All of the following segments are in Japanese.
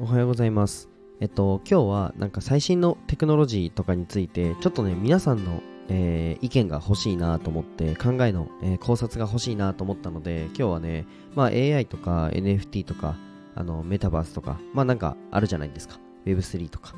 おはようございます。えっと、今日はなんか最新のテクノロジーとかについて、ちょっとね、皆さんの、えー意見が欲しいなと思って、考えの、えー考察が欲しいなと思ったので、今日はね、まあ AI とか NFT とか、あの、メタバースとか、まあなんかあるじゃないですか。Web3 とか。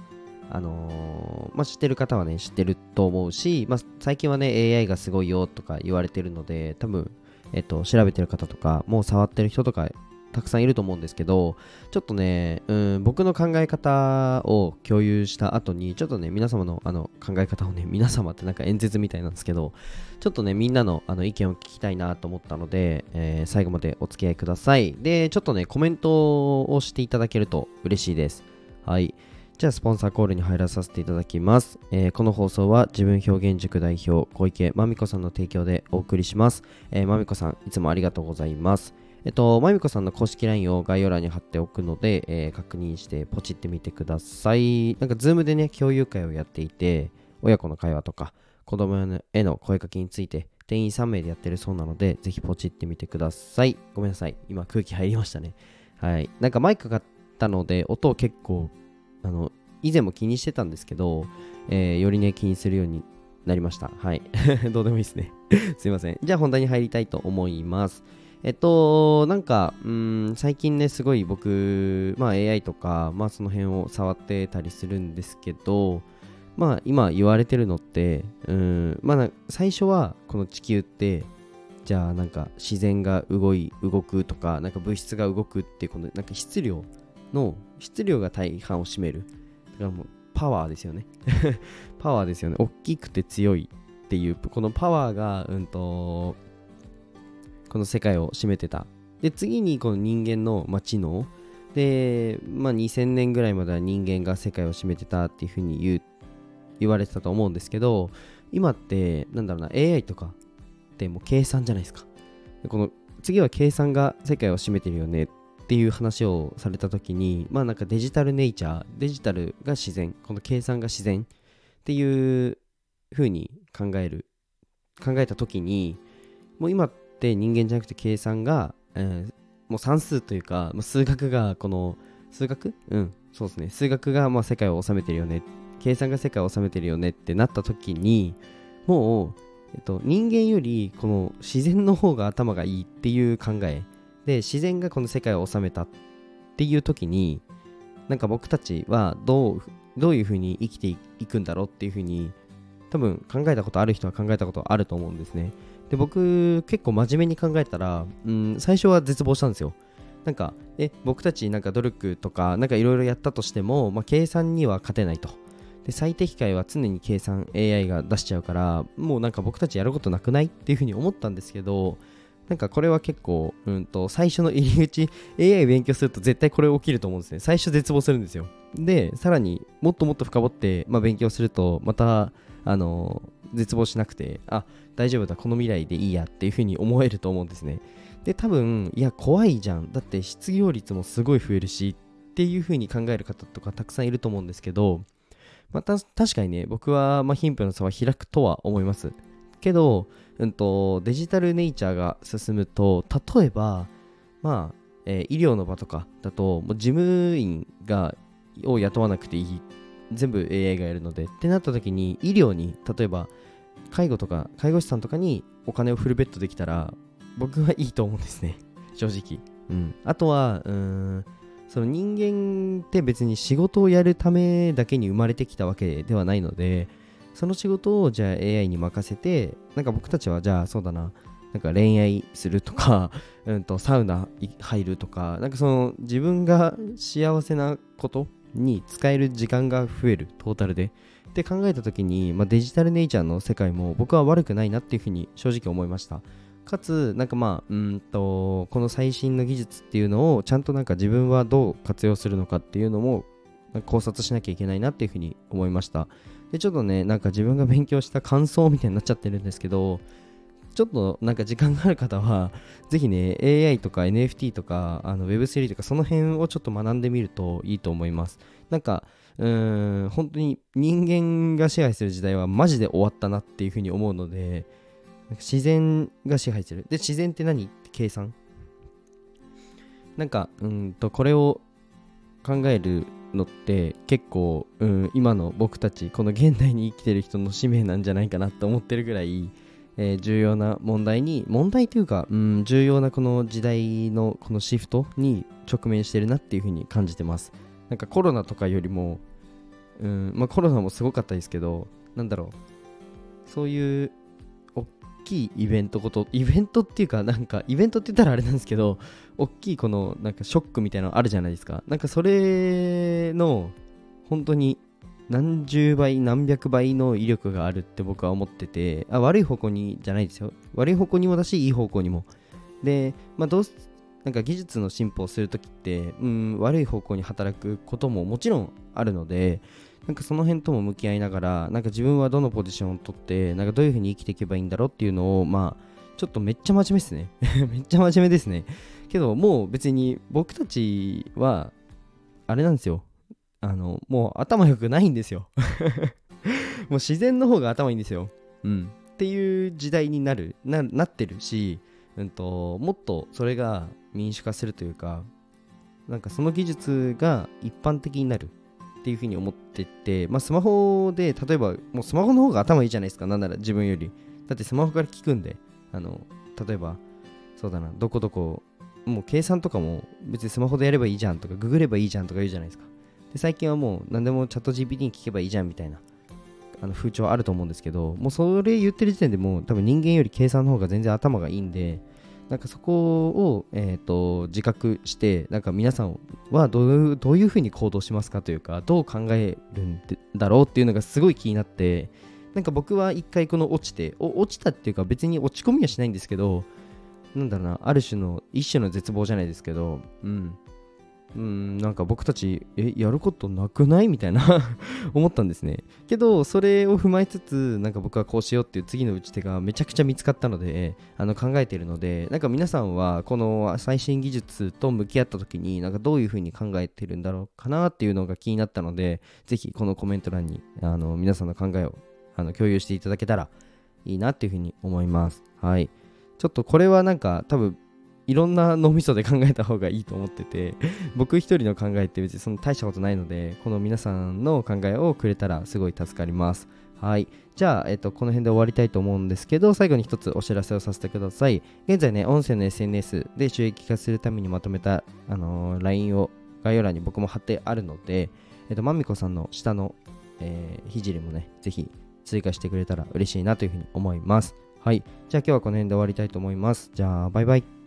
あのーまあ知ってる方はね、知ってると思うし、まあ最近はね、AI がすごいよとか言われてるので、多分、えっと、調べてる方とか、もう触ってる人とか、たくさんいると思うんですけど、ちょっとね、うん、僕の考え方を共有した後に、ちょっとね、皆様のあの考え方をね、皆様ってなんか演説みたいなんですけど、ちょっとね、みんなのあの意見を聞きたいなと思ったので、えー最後までお付き合いください。で、ちょっとね、コメントをしていただけると嬉しいです。はい。じゃあ、スポンサーコールに入らさせていただきます。えーこの放送は自分表現塾代表、小池まみこさんの提供でお送りします。えーまみこさん、いつもありがとうございます。えっと、まゆみこさんの公式 LINE を概要欄に貼っておくので、えー確認してポチってみてください。なんか、ズームでね、共有会をやっていて、親子の会話とか、子供への声かけについて、店員3名でやってるそうなので、ぜひポチってみてください。ごめんなさい。今、空気入りましたね。はい。なんか、マイク買ったので、音を結構、あの、以前も気にしてたんですけど、えーよりね、気にするようになりました。はい。どうでもいいですね。すいません。じゃあ本題に入りたいと思います。えっと、なんか、うん、最近ね、すごい僕、まあ AI とか、まあその辺を触ってたりするんですけど、まあ今言われてるのって、うん、まあ最初はこの地球って、じゃあなんか自然が動い、動くとか、なんか物質が動くっていう、このなんか質量の、質量が大半を占める。だからもうパワーですよね。パワーですよね。大きくて強いっていう、このパワーが、うんと、この世界を占めてた。で、次にこの人間の、まあ、知能。で、まあ、2000年ぐらいまでは人間が世界を占めてたっていうふうに言う言われてたと思うんですけど、今って、なんだろうな、AI とかってもう計算じゃないですか。でこの次は計算が世界を占めてるよねっていう話をされた時に、まあなんかデジタルネイチャー、デジタルが自然、この計算が自然っていう風に考える、考えた時に、もう今って人間じゃなくて計算が、えーもう算数というか、もう数学がこの、数学？うん、そうですね。数学がま世界を治めてるよね。計算が世界を治めてるよねってなった時に、もう、えっと、人間よりこの自然の方が頭がいいっていう考えで自然がこの世界を治めたっていう時になんか僕たちはどうどういうふうに生きていくんだろうっていうふうに多分考えたことある人は考えたことあると思うんですねで僕結構真面目に考えたら、うん、最初は絶望したんですよ。なんかえ僕たちなんか努力とかなんかいろいろやったとしても、まあ、計算には勝てないと。で最適解は常に計算 AI が出しちゃうからもうなんか僕たちやることなくないっていうふうに思ったんですけどなんかこれは結構、うんと、最初の入り口 AI 勉強すると絶対これ起きると思うんですね。最初絶望するんですよ。でさらにもっともっと深掘って、まあ、勉強するとまたあの絶望しなくてあ大丈夫だこの未来でいいやっていうふうに思えると思うんですね。で多分いや怖いじゃん。だって失業率もすごい増えるしっていうふうに考える方とかたくさんいると思うんですけどまた確かにね僕は、まあ、貧富の差は開くとは思います。けど、うんと、デジタルネイチャーが進むと例えばまあ、えー医療の場とかだともう事務員がを雇わなくていい全部 AI がやるのでってなった時に医療に例えば介護とか介護士さんとかにお金をフルベットできたら僕はいいと思うんですね。正直、うん、あとはうんその人間って別に仕事をやるためだけに生まれてきたわけではないのでその仕事をじゃあ AI に任せてなんか僕たちはじゃあそうだななんか恋愛するとか、うん、とサウナ入るとかなんかその自分が幸せなことに使える時間が増えるトータルで。って考えた時に、まあ、デジタルネイチャーの世界も僕は悪くないなっていうふうに正直思いました。かつなんかまあうんとこの最新の技術っていうのをちゃんとなんか自分はどう活用するのかっていうのも考察しなきゃいけないなっていうふうに思いました。でちょっとねなんか自分が勉強した感想みたいになっちゃってるんですけどちょっとなんか時間がある方はぜひね AI とか NFT とかあの Web3 とかその辺をちょっと学んでみるといいと思います。なんかうん本当に人間が支配する時代はマジで終わったなっていうふうに思うので自然が支配する。で自然って何計算？なんかうんとこれを考えるのって結構、うん、今の僕たちこの現代に生きてる人の使命なんじゃないかなって思ってるぐらい、えー、重要な問題に問題というか、うん、重要なこの時代のこのシフトに直面してるなっていうふうに感じてます。なんかコロナとかよりも、うんまあ、コロナもすごかったですけどなんだろう。そういう大きいイベントことイベントっていうかなんかイベントって言ったらあれなんですけど大きいこのなんかショックみたいなのあるじゃないですか。なんかそれの本当に何十倍何百倍の威力があるって僕は思っててあ悪い方向にじゃないですよ悪い方向にもだしいい方向にもでまあどうなんか技術の進歩をするときって、うん、悪い方向に働くことももちろんあるので、なんかその辺とも向き合いながら、なんか自分はどのポジションを取って、なんかどういうふうに生きていけばいいんだろうっていうのを、まあ、ちょっとめっちゃ真面目ですね。めっちゃ真面目ですね。けど、もう別に僕たちは、あれなんですよ。あの、もう頭良くないんですよ。もう自然の方が頭いいんですよ。うん。っていう時代になる、ななってるし、うんと、もっとそれが民主化するというか、なんかその技術が一般的になるっていうふうに思ってて、まあ、スマホで、例えば、もうスマホの方が頭いいじゃないですか、なんなら自分より。だってスマホから聞くんで、あの、例えば、そうだな、どこどこ、もう計算とかも別にスマホでやればいいじゃんとか、ググればいいじゃんとか言うじゃないですか。で、最近はもう何でもチャット GPT に聞けばいいじゃんみたいなあの風潮あると思うんですけど、もうそれ言ってる時点でもう多分人間より計算の方が全然頭がいいんで、なんかそこを、えーと、自覚してなんか皆さんはどうどういうふうに行動しますかというかどう考えるんだろうっていうのがすごい気になってなんか僕は一回この落ちて落ちたっていうか別に落ち込みはしないんですけどなんだろうなある種の一種の絶望じゃないですけどうん。うんなんか僕たちえやることなくない？みたいな 思ったんですね。けどそれを踏まえつつなんか僕はこうしようっていう次の打ち手がめちゃくちゃ見つかったのであの考えているのでなんか皆さんはこの最新技術と向き合った時になんかどういうふうに考えてるんだろうかなっていうのが気になったのでぜひこのコメント欄にあの皆さんの考えをあの共有していただけたらいいなっていうふうに思います。はい。ちょっとこれはなんか多分いろんな脳みそで考えた方がいいと思ってて 僕一人の考えって別にその大したことないのでこの皆さんの考えをくれたらすごい助かりますはいじゃあ、えっと、この辺で終わりたいと思うんですけど最後に一つお知らせをさせてください現在ね音声の SNS で収益化するためにまとめた、あのー、LINE を概要欄に僕も貼ってあるので、えっと、まみこさんの下の、えー、ひじりもねぜひ追加してくれたら嬉しいなというふうに思いますはい。じゃあ今日はこの辺で終わりたいと思います。じゃあ、バイバイ。